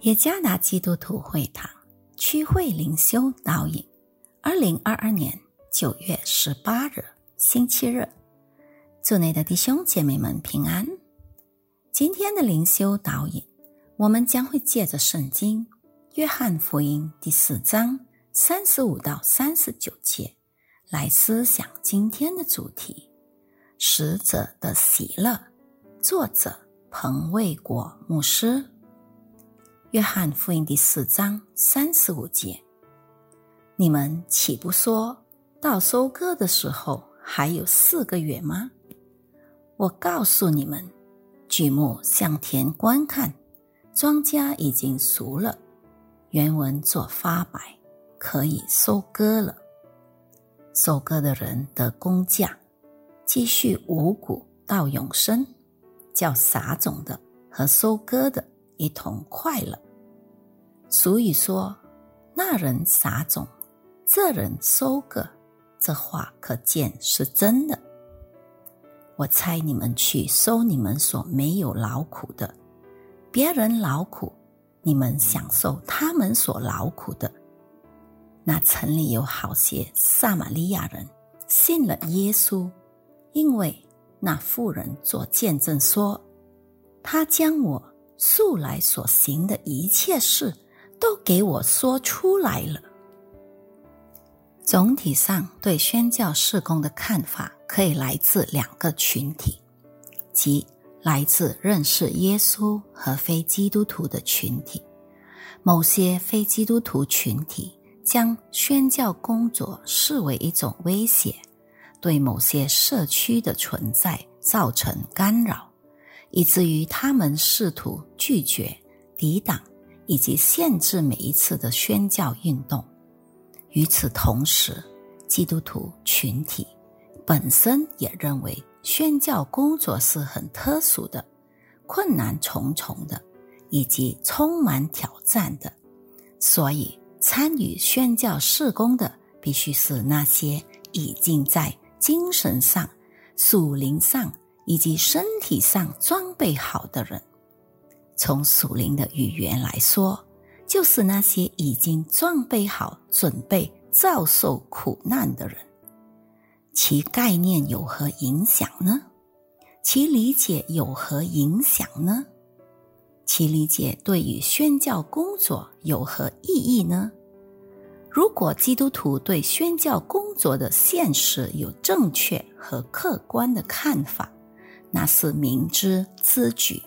也加拿基督徒会堂区会灵修导引，二零二二年九月十八日星期日，祝内的弟兄姐妹们平安。今天的灵修导引，我们将会借着圣经《约翰福音》第四章三十五到三十九节来思想今天的主题：使者的喜乐。作者彭卫国牧师。约翰福音第四章三十五节：“你们岂不说到收割的时候还有四个月吗？我告诉你们，举目向田观看，庄稼已经熟了，原文做发白，可以收割了。收割的人得工价，继续五谷到永生，叫撒种的和收割的。”一同快乐。俗语说：“那人撒种，这人收割。”这话可见是真的。我猜你们去收你们所没有劳苦的，别人劳苦，你们享受他们所劳苦的。那城里有好些撒玛利亚人信了耶稣，因为那妇人做见证说：“他将我。”素来所行的一切事，都给我说出来了。总体上对宣教事工的看法，可以来自两个群体，即来自认识耶稣和非基督徒的群体。某些非基督徒群体将宣教工作视为一种威胁，对某些社区的存在造成干扰。以至于他们试图拒绝、抵挡以及限制每一次的宣教运动。与此同时，基督徒群体本身也认为宣教工作是很特殊的、困难重重的，以及充满挑战的。所以，参与宣教事工的必须是那些已经在精神上、属灵上。以及身体上装备好的人，从属灵的语言来说，就是那些已经装备好、准备遭受苦难的人。其概念有何影响呢？其理解有何影响呢？其理解对于宣教工作有何意义呢？如果基督徒对宣教工作的现实有正确和客观的看法，那是明知之举。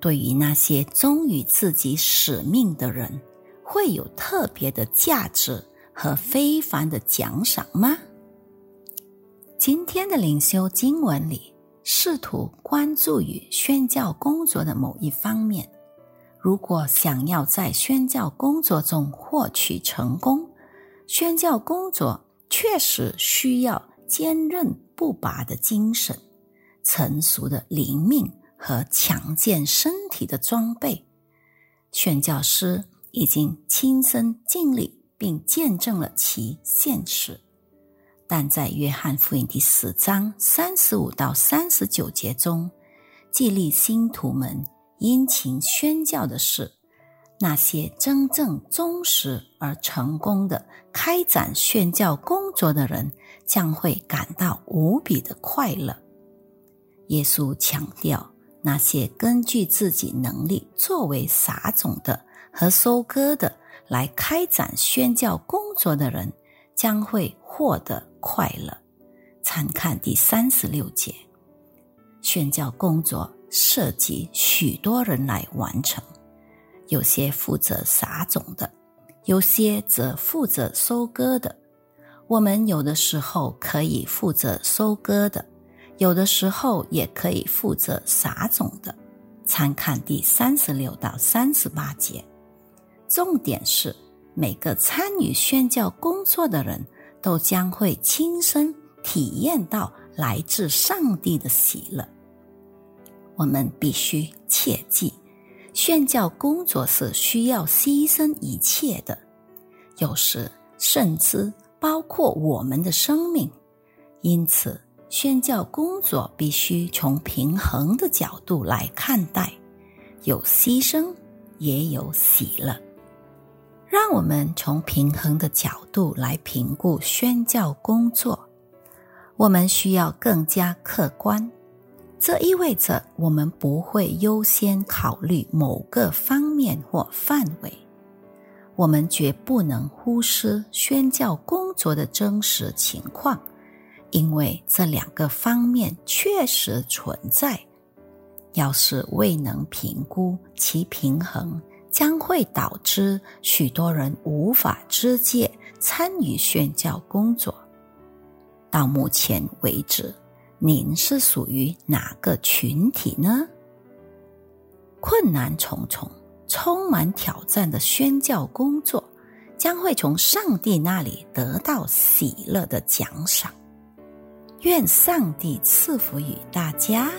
对于那些忠于自己使命的人，会有特别的价值和非凡的奖赏吗？今天的灵修经文里，试图关注于宣教工作的某一方面。如果想要在宣教工作中获取成功，宣教工作确实需要坚韧不拔的精神。成熟的灵命和强健身体的装备，宣教师已经亲身经历并见证了其现实。但在约翰福音第四章三十五到三十九节中，激励信徒们殷勤宣教的是，那些真正忠实而成功的开展宣教工作的人将会感到无比的快乐。耶稣强调，那些根据自己能力作为撒种的和收割的来开展宣教工作的人，将会获得快乐。参看第三十六节。宣教工作涉及许多人来完成，有些负责撒种的，有些则负责收割的。我们有的时候可以负责收割的。有的时候也可以负责撒种的，参看第三十六到三十八节。重点是，每个参与宣教工作的人都将会亲身体验到来自上帝的喜乐。我们必须切记，宣教工作是需要牺牲一切的，有时甚至包括我们的生命。因此。宣教工作必须从平衡的角度来看待，有牺牲，也有喜乐。让我们从平衡的角度来评估宣教工作。我们需要更加客观，这意味着我们不会优先考虑某个方面或范围。我们绝不能忽视宣教工作的真实情况，因为这两个方面确实存在。要是未能评估其平衡，将会导致许多人无法直接参与宣教工作。到目前为止，您是属于哪个群体呢？困难重重、充满挑战的宣教工作，将会从上帝那里得到喜乐的奖赏。愿上帝赐福于大家。